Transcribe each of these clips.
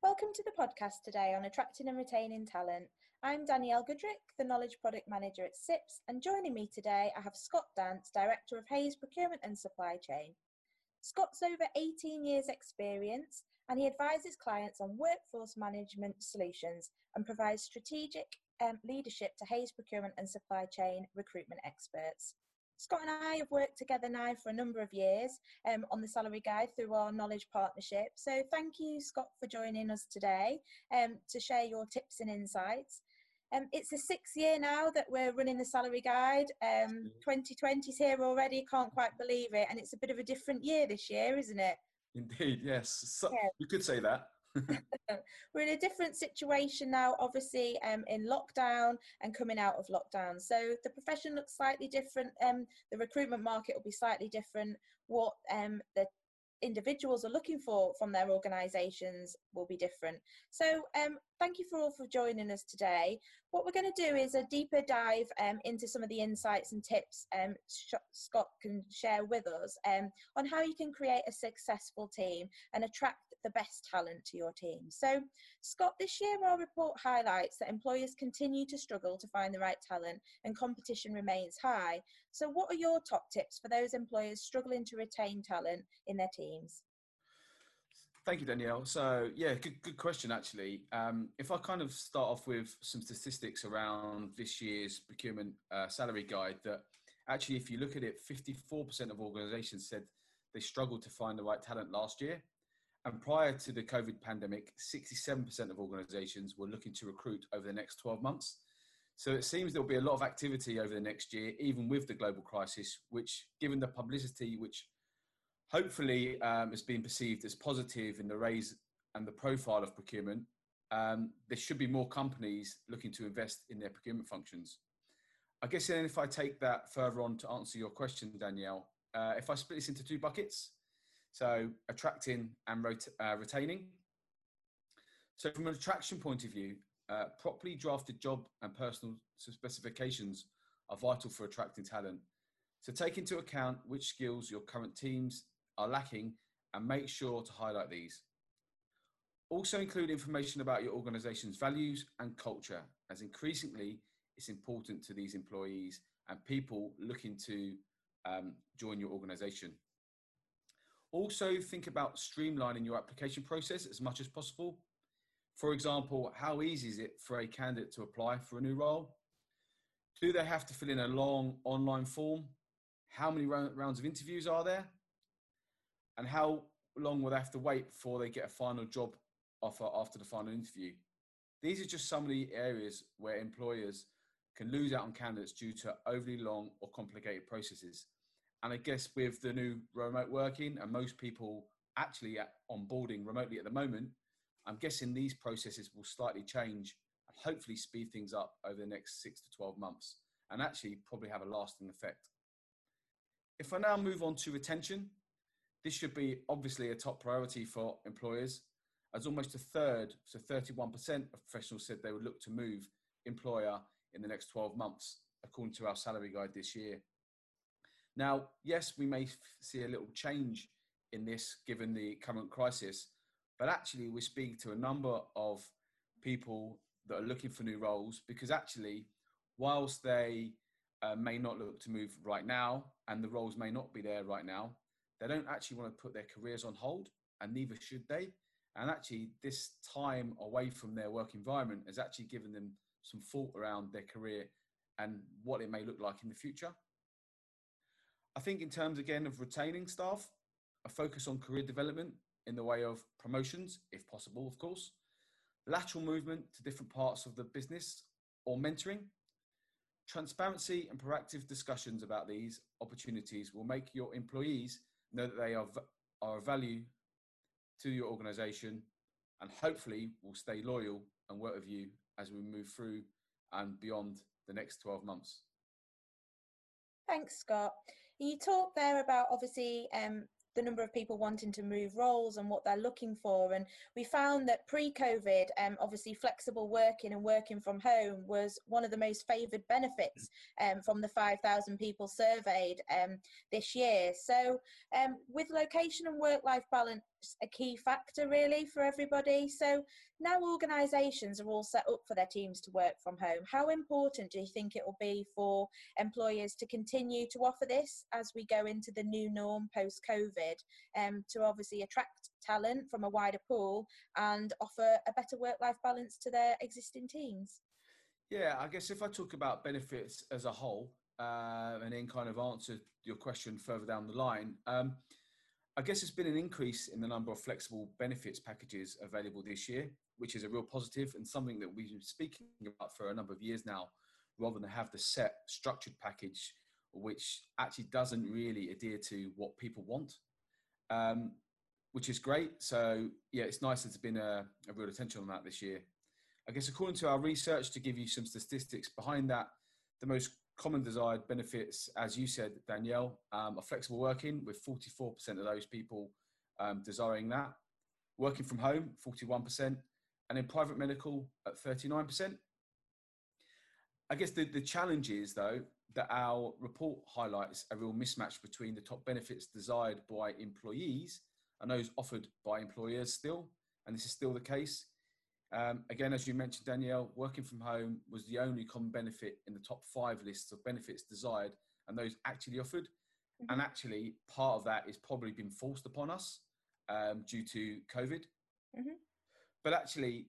Welcome to the podcast today on attracting and retaining talent. I'm Danielle Goodrick, the Knowledge Product Manager at CIPS, and joining me today I have Scott Dance, Director of Hays Procurement and Supply Chain. Scott's over 18 years' experience and he advises clients on workforce management solutions and provides strategic um, leadership to Hays Procurement and Supply Chain recruitment experts. Scott and I have worked together now for a number of years um, on the salary guide through our knowledge partnership. So thank you, Scott, for joining us today um, to share your tips and insights. Um, it's the sixth year now that we're running the salary guide. Um, 2020 is here already, can't quite believe it. And it's a bit of a different year this year, isn't it? Indeed, yes. So, yeah. You could say that. we're in a different situation now, obviously, um, in lockdown and coming out of lockdown. So the profession looks slightly different. Um, the recruitment market will be slightly different. What um, the individuals are looking for from their organisations will be different. So um, thank you for all for joining us today. What we're going to do is a deeper dive um, into some of the insights and tips um, Scott can share with us um, on how you can create a successful team and attract the best talent to your team. So Scott, this year our report highlights that employers continue to struggle to find the right talent and competition remains high. So what are your top tips for those employers struggling to retain talent in their teams? Thank you, Danielle. So, yeah, good, good question, actually. Um, if I kind of start off with some statistics around this year's procurement uh, salary guide, that actually, if you look at it, 54% of organizations said they struggled to find the right talent last year. And prior to the COVID pandemic, 67% of organizations were looking to recruit over the next 12 months. So it seems there'll be a lot of activity over the next year, even with the global crisis, which, given the publicity which hopefully um, has been perceived as positive in the raise and the profile of procurement, um, there should be more companies looking to invest in their procurement functions. I guess then if I take that further on to answer your question, Danielle, uh, if I split this into two buckets, so attracting and uh, retaining. So from an attraction point of view, uh, properly drafted job and personal specifications are vital for attracting talent. So take into account which skills your current teams are lacking and make sure to highlight these. Also include information about your organization's values and culture, as increasingly it's important to these employees and people looking to um, join your organization. Also think about streamlining your application process as much as possible. For example, how easy is it for a candidate to apply for a new role? Do they have to fill in a long online form? How many rounds of interviews are there? And how long will they have to wait before they get a final job offer after the final interview? These are just some of the areas where employers can lose out on candidates due to overly long or complicated processes. And I guess with the new remote working and most people actually onboarding remotely at the moment, I'm guessing these processes will slightly change and hopefully speed things up over the next six to 12 months and actually probably have a lasting effect. If I now move on to retention, this should be obviously a top priority for employers, as almost a third, so 31% of professionals said they would look to move employer in the next 12 months, according to our salary guide this year. Now, yes, we may see a little change in this given the current crisis, but actually, we're speaking to a number of people that are looking for new roles because actually, whilst they uh, may not look to move right now and the roles may not be there right now, they don't actually want to put their careers on hold, and neither should they. And actually, this time away from their work environment has actually given them some thought around their career and what it may look like in the future. I think, in terms again of retaining staff, a focus on career development in the way of promotions, if possible, of course, lateral movement to different parts of the business or mentoring. Transparency and proactive discussions about these opportunities will make your employees know that they are, are a value to your organization and hopefully will stay loyal and work with you as we move through and beyond the next 12 months. Thanks, Scott. You talked there about obviously um, the number of people wanting to move roles and what they're looking for. And we found that pre-COVID, um, obviously flexible working and working from home was one of the most favoured benefits um, from the 5,000 people surveyed um, this year. So um, with location and work-life balance a key factor really for everybody. So now organisations are all set up for their teams to work from home. How important do you think it will be for employers to continue to offer this as we go into the new norm post COVID um, to obviously attract talent from a wider pool and offer a better work life balance to their existing teams? Yeah, I guess if I talk about benefits as a whole uh, and then kind of answer your question further down the line. Um, I guess there's been an increase in the number of flexible benefits packages available this year, which is a real positive and something that we've been speaking about for a number of years now, rather than have the set structured package, which actually doesn't really adhere to what people want, um, which is great. So, yeah, it's nice that there's been a, a real attention on that this year. I guess according to our research, to give you some statistics behind that, the most common desired benefits, as you said, Danielle, um, are flexible working, with 44% of those people um, desiring that. Working from home, 41%, and in private medical at 39%. I guess the, the challenge is, though, that our report highlights a real mismatch between the top benefits desired by employees and those offered by employers still, and this is still the case. Um, again, as you mentioned, Danielle, working from home was the only common benefit in the top five lists of benefits desired and those actually offered. Mm-hmm. And actually, part of that is probably been forced upon us um, due to COVID. Mm-hmm. But actually,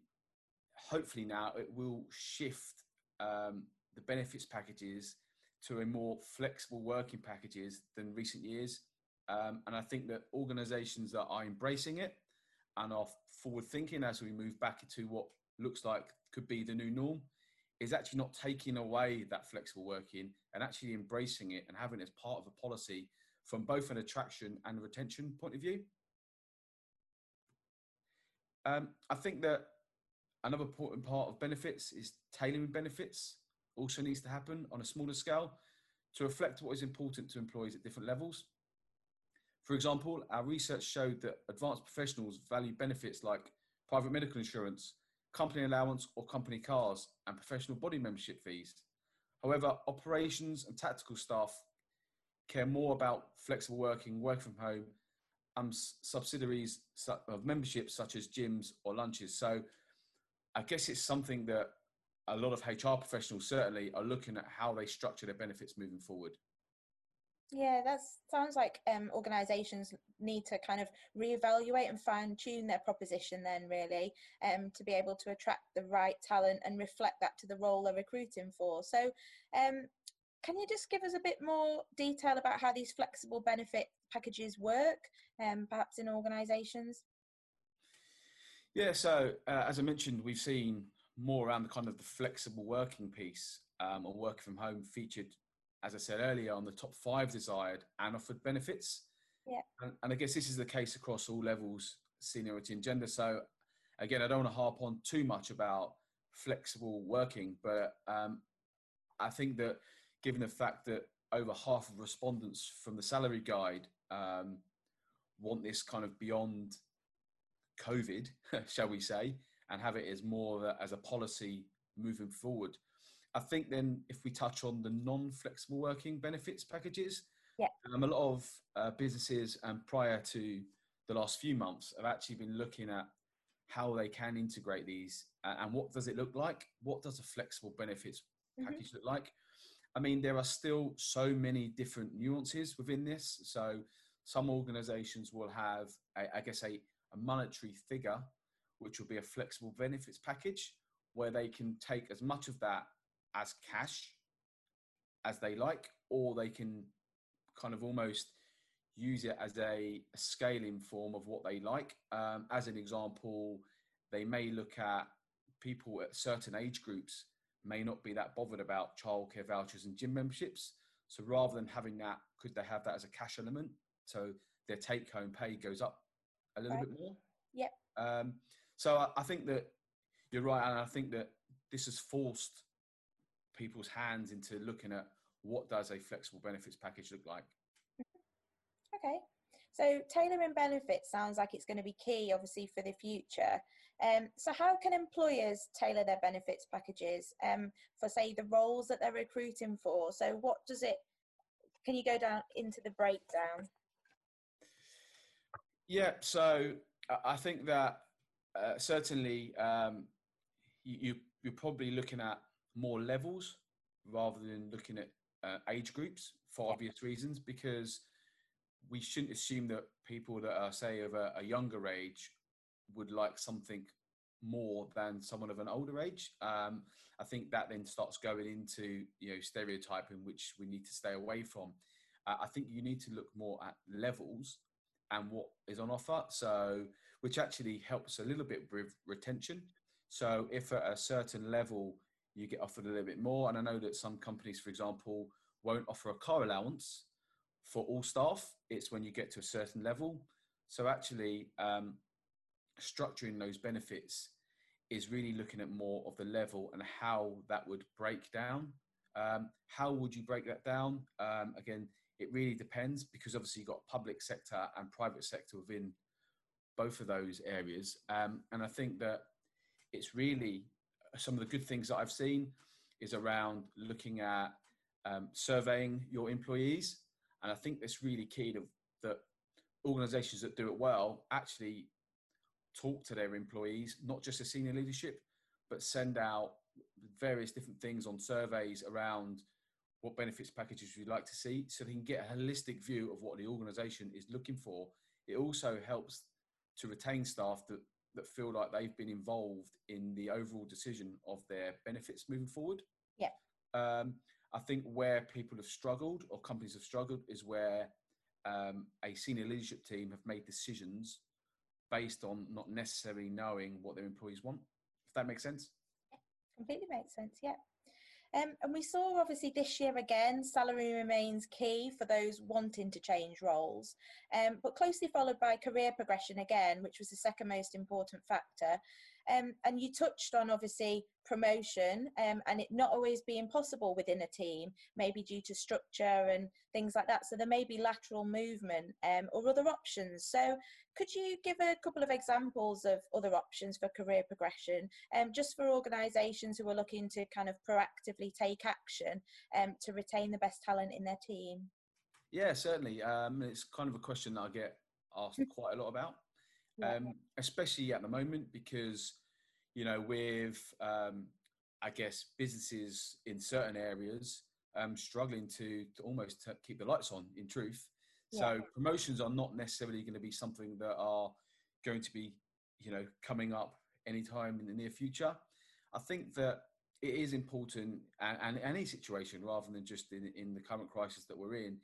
hopefully now it will shift um, the benefits packages to a more flexible working packages than recent years. Um, and I think that organizations that are embracing it and are forward thinking as we move back into what looks like could be the new norm is actually not taking away that flexible working and actually embracing it and having it as part of a policy from both an attraction and retention point of view. Um, I think that another important part of benefits is tailoring benefits also needs to happen on a smaller scale to reflect what is important to employees at different levels. For example, our research showed that advanced professionals value benefits like private medical insurance, company allowance or company cars, and professional body membership fees. However, operations and tactical staff care more about flexible working, work from home, um, and subsidiaries of memberships such as gyms or lunches. So I guess it's something that a lot of HR professionals certainly are looking at how they structure their benefits moving forward. Yeah, that sounds like um, organisations need to kind of reevaluate and fine tune their proposition then, really, um, to be able to attract the right talent and reflect that to the role they're recruiting for. So, um, can you just give us a bit more detail about how these flexible benefit packages work, um, perhaps in organisations? Yeah, so uh, as I mentioned, we've seen more around the kind of the flexible working piece um, or working from home featured as I said earlier, on the top five desired and offered benefits. Yeah. And, and I guess this is the case across all levels, seniority and gender. So again, I don't want to harp on too much about flexible working, but um, I think that given the fact that over half of respondents from the salary guide um, want this kind of beyond COVID, shall we say, and have it as more as a policy moving forward. I think then if we touch on the non-flexible working benefits packages, yeah. um, a lot of uh, businesses um, prior to the last few months have actually been looking at how they can integrate these uh, and what does it look like? What does a flexible benefits mm-hmm. package mm-hmm. look like? I mean, there are still so many different nuances within this. So some organizations will have, a, I guess, a, a monetary figure, which will be a flexible benefits package where they can take as much of that as cash as they like, or they can kind of almost use it as a, a scaling form of what they like. Um, as an example, they may look at people at certain age groups may not be that bothered about childcare vouchers and gym memberships. So rather than having that, could they have that as a cash element? So their take home pay goes up a little right. bit more. Yep. Um, so I, I think that you're right, and I think that this has forced people's hands into looking at what does a flexible benefits package look like. Okay. So tailoring benefits sounds like it's going to be key, obviously, for the future. Um, so how can employers tailor their benefits packages um, for, say, the roles that they're recruiting for? So what does it? Can you go down into the breakdown? Yeah. So I think that uh, certainly um, you, you're probably looking at more levels rather than looking at uh, age groups for obvious reasons because we shouldn't assume that people that are say of a, a, younger age would like something more than someone of an older age. Um, i think that then starts going into you know stereotyping which we need to stay away from. Uh, i think you need to look more at levels and what is on offer so which actually helps a little bit with retention. So if at a certain level you get offered a little bit more. And I know that some companies, for example, won't offer a car allowance for all staff. It's when you get to a certain level. So actually, um, structuring those benefits is really looking at more of the level and how that would break down. Um, how would you break that down? Um, again, it really depends because obviously you've got public sector and private sector within both of those areas. Um, and I think that it's really some of the good things that I've seen is around looking at um, surveying your employees. And I think it's really key to, that organizations that do it well actually talk to their employees, not just the senior leadership, but send out various different things on surveys around what benefits packages you'd like to see so they can get a holistic view of what the organization is looking for. It also helps to retain staff that that feel like they've been involved in the overall decision of their benefits moving forward. Yeah. Um, I think where people have struggled or companies have struggled is where um, a senior leadership team have made decisions based on not necessarily knowing what their employees want. If that makes sense. completely makes sense. Yeah. Um, and we saw obviously this year again, salary remains key for those wanting to change roles, um, but closely followed by career progression again, which was the second most important factor. Um, and you touched on obviously promotion um, and it not always being possible within a team, maybe due to structure and things like that. So there may be lateral movement um, or other options. So could you give a couple of examples of other options for career progression, um, just for organisations who are looking to kind of proactively take action um, to retain the best talent in their team? Yeah, certainly. Um, it's kind of a question that I get asked quite a lot about um, especially at the moment because you know with um, I guess businesses in certain areas um, struggling to, to almost to keep the lights on. In truth, yeah. so promotions are not necessarily going to be something that are going to be you know coming up anytime in the near future. I think that it is important, and, and any situation rather than just in, in the current crisis that we're in,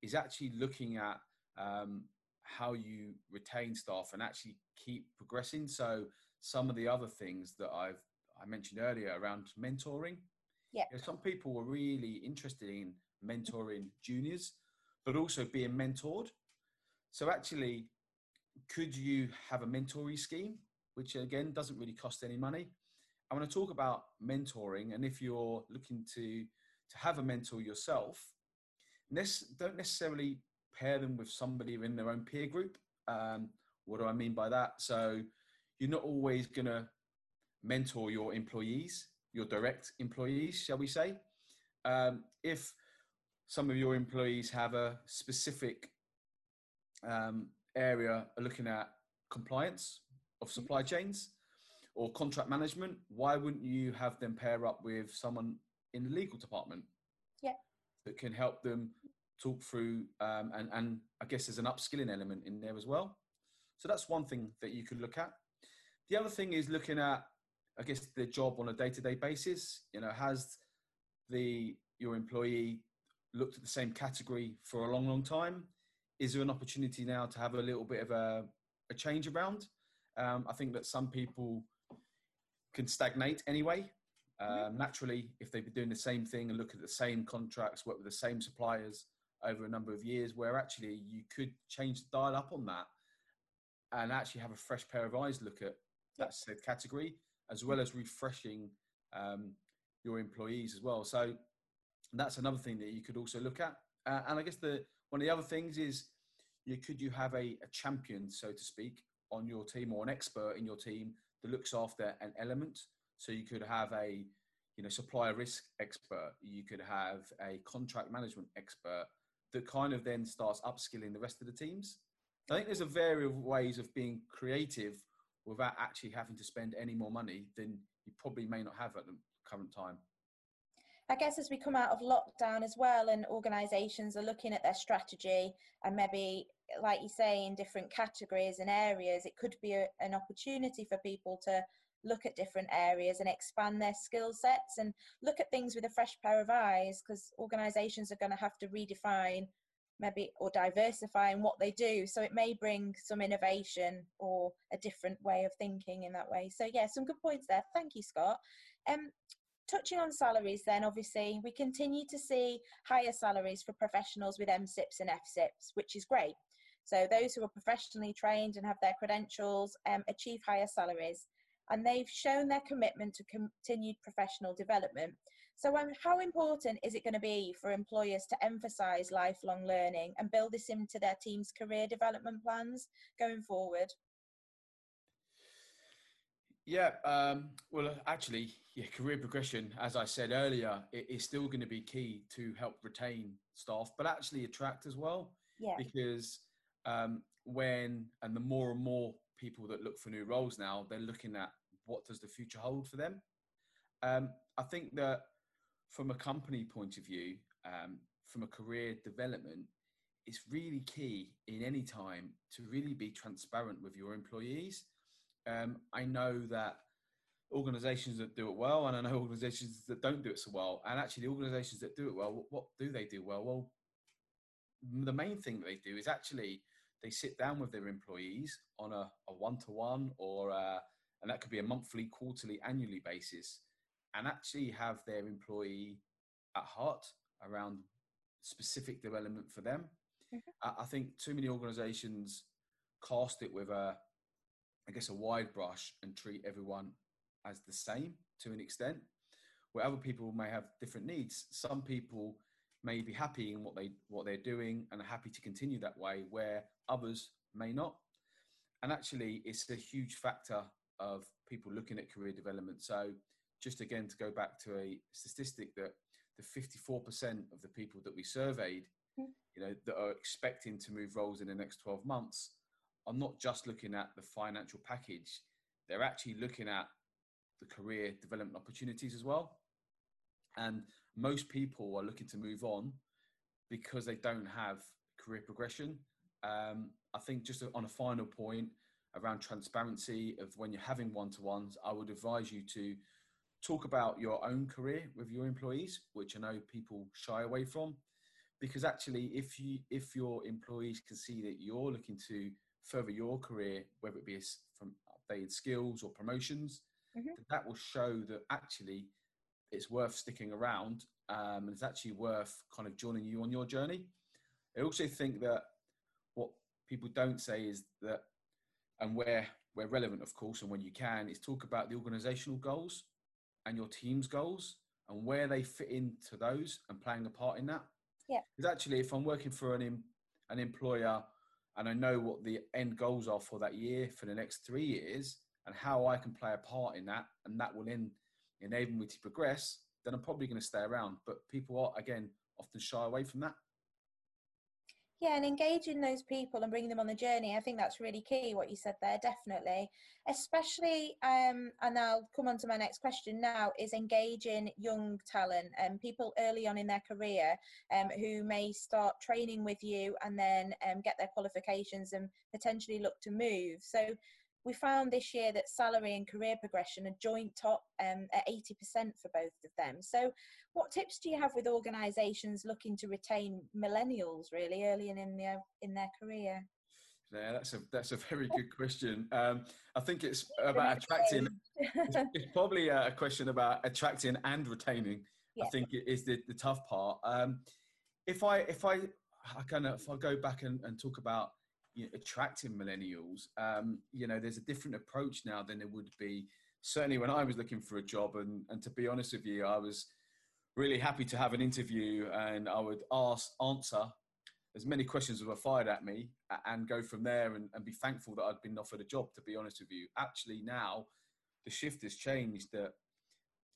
is actually looking at um, how you retain staff and actually keep progressing. So some of the other things that I've I mentioned earlier around mentoring. Yeah. You know, some people were really interested in mentoring juniors, but also being mentored. So actually, could you have a mentoring scheme, which again doesn't really cost any money? I want to talk about mentoring, and if you're looking to to have a mentor yourself, don't necessarily pair them with somebody in their own peer group. Um, what do I mean by that? So you're not always going to mentor your employees, your direct employees, shall we say. Um, if some of your employees have a specific um, area are looking at compliance of mm-hmm. supply chains or contract management, why wouldn't you have them pair up with someone in the legal department? Yeah. That can help them talk through, um, and, and I guess there's an upskilling element in there as well. So that's one thing that you could look at. The other thing is looking at, I guess, the job on a day-to-day basis. You know, has the your employee looked at the same category for a long, long time? Is there an opportunity now to have a little bit of a, a change around? Um, I think that some people can stagnate anyway. Mm-hmm. Um, naturally, if they've been doing the same thing and look at the same contracts, work with the same suppliers, over a number of years where actually you could change the dial up on that and actually have a fresh pair of eyes look at that said category as well as refreshing um, your employees as well so that's another thing that you could also look at uh, and i guess the one of the other things is you could you have a, a champion, so to speak, on your team or an expert in your team that looks after an element. So you could have a you know supplier risk expert, you could have a contract management expert that kind of then starts upskilling the rest of the teams. I think there's a variety of ways of being creative without actually having to spend any more money than you probably may not have at the current time. I guess as we come out of lockdown as well, and organisations are looking at their strategy and maybe, like you say, in different categories and areas, it could be a, an opportunity for people to look at different areas and expand their skill sets and look at things with a fresh pair of eyes because organisations are going to have to redefine maybe or diversifying what they do. So it may bring some innovation or a different way of thinking in that way. So yeah some good points there. Thank you scott. Um touching on salaries then obviously we continue to see higher salaries for professionals with MCIPS and FCIPS which is great. So those who are professionally trained and have their credentials um, achieve higher salaries. And they've shown their commitment to continued professional development so, um, how important is it going to be for employers to emphasise lifelong learning and build this into their team's career development plans going forward? Yeah, um, well, actually, yeah, career progression, as I said earlier, it is still going to be key to help retain staff, but actually attract as well. Yeah. Because um, when and the more and more people that look for new roles now, they're looking at what does the future hold for them. Um, I think that from a company point of view, um, from a career development, it's really key in any time to really be transparent with your employees. Um, I know that organizations that do it well, and I know organizations that don't do it so well. And actually, the organizations that do it well, what, what do they do well? Well, the main thing that they do is actually they sit down with their employees on a, a one-to-one or a, and that could be a monthly quarterly annually basis and actually have their employee at heart around specific development for them. Mm-hmm. I, I think too many organizations cast it with a, I guess, a wide brush and treat everyone as the same to an extent, where other people may have different needs. Some people may be happy in what they what they're doing and are happy to continue that way, where others may not. And actually, it's a huge factor of people looking at career development. So just again to go back to a statistic that the 54% of the people that we surveyed, mm. you know, that are expecting to move roles in the next 12 months are not just looking at the financial package, they're actually looking at the career development opportunities as well. And most people are looking to move on because they don't have career progression. Um, I think just on a final point around transparency of when you're having one-to-ones, I would advise you to talk about your own career with your employees, which I know people shy away from, because actually, if you if your employees can see that you're looking to further your career, whether it be from updated skills or promotions, mm-hmm. that will show that actually it's worth sticking around um, and it's actually worth kind of joining you on your journey. I also think that what people don't say is that, and where where relevant, of course, and when you can, is talk about the organisational goals and your team's goals and where they fit into those and playing a part in that. Yeah. Because actually, if I'm working for an an employer and I know what the end goals are for that year, for the next three years, and how I can play a part in that, and that will in, enable me to progress, then I'm probably going to stay around. But people are again often shy away from that yeah and engaging those people and bringing them on the journey i think that's really key what you said there definitely. Especially um, and i'll come on to my next question now is engaging young talent and um, people early on in their career um, who may start training with you and then um, get their qualifications and potentially look to move. So we found this year that salary and career progression are joint top um, at 80% for both of them. So, what tips do you have with organisations looking to retain millennials really early in, in their in their career? Yeah, that's a that's a very good question. Um, I think it's about attracting. it's, probably a question about attracting and retaining. Yeah. I think it is the, the tough part. Um, if I if I I kind of if I go back and, and talk about you know, attracting millennials, um, you know, there's a different approach now than there would be certainly when I was looking for a job. And, and to be honest with you, I was really happy to have an interview and I would ask, answer as many questions as were fired at me and go from there and, and be thankful that I'd been offered a job, to be honest with you. Actually, now the shift has changed that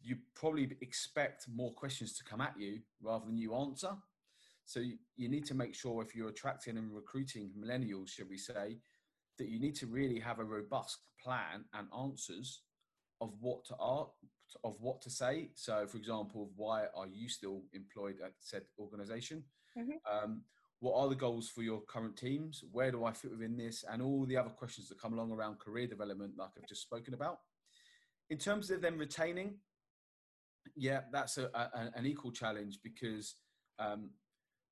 you probably expect more questions to come at you rather than you answer. So you, you need to make sure if you're attracting and recruiting millennials, should we say, that you need to really have a robust plan and answers of what to art of what to say. So, for example, why are you still employed at said organization? Mm-hmm. Um, what are the goals for your current teams? Where do I fit within this? And all the other questions that come along around career development, like I've just spoken about. In terms of them retaining, yeah, that's a, a, an equal challenge because um,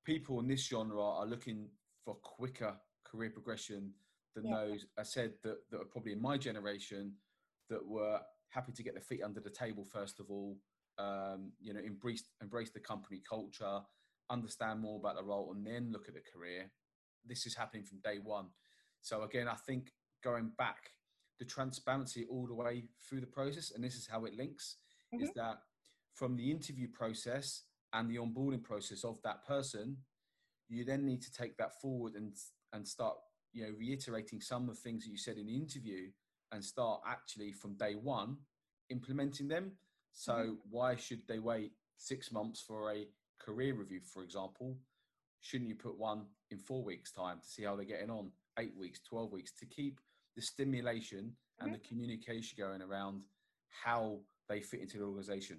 people in this genre are looking for quicker career progression than yeah. those I said that, that are probably in my generation that were happy to get their feet under the table first of all. Um, you know, embrace embrace the company culture, understand more about the role, and then look at the career. This is happening from day one. So again, I think going back, the transparency all the way through the process, and this is how it links, mm-hmm. is that from the interview process and the onboarding process of that person, you then need to take that forward and and start you know reiterating some of the things that you said in the interview and start actually from day one implementing them. So mm-hmm. why should they wait six months for a career review, for example? Shouldn't you put one in four weeks' time to see how they're getting on? Eight weeks, 12 weeks to keep the stimulation and mm-hmm. the communication going around how they fit into the organization.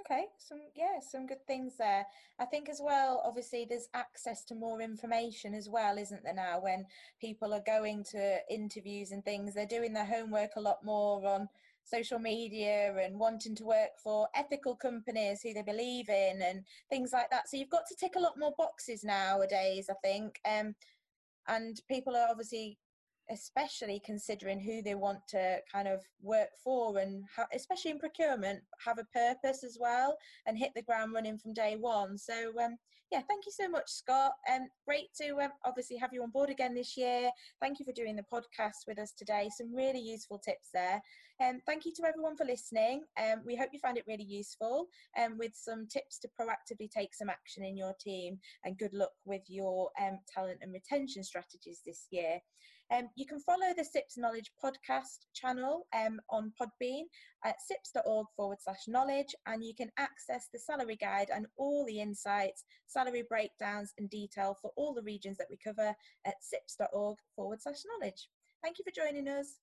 Okay, some yeah, some good things there. I think as well, obviously there's access to more information as well, isn't there now when people are going to interviews and things, they're doing their homework a lot more on social media and wanting to work for ethical companies who they believe in and things like that. So you've got to tick a lot more boxes nowadays, I think. Um, and people are obviously especially considering who they want to kind of work for and especially in procurement have a purpose as well and hit the ground running from day one. So um, yeah thank you so much scott. Um, great to um, obviously have you on board again this year. Thank you for doing the podcast with us today. Some really useful tips there. Um, thank you to everyone for listening. Um, we hope you found it really useful um, with some tips to proactively take some action in your team and good luck with your um, talent and retention strategies this year um, you can follow the CIPS Knowledge podcast channel um, on Podbean at cips.org forward slash knowledge, and you can access the salary guide and all the insights, salary breakdowns, and detail for all the regions that we cover at cips.org forward slash knowledge. Thank you for joining us.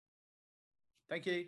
Thank you.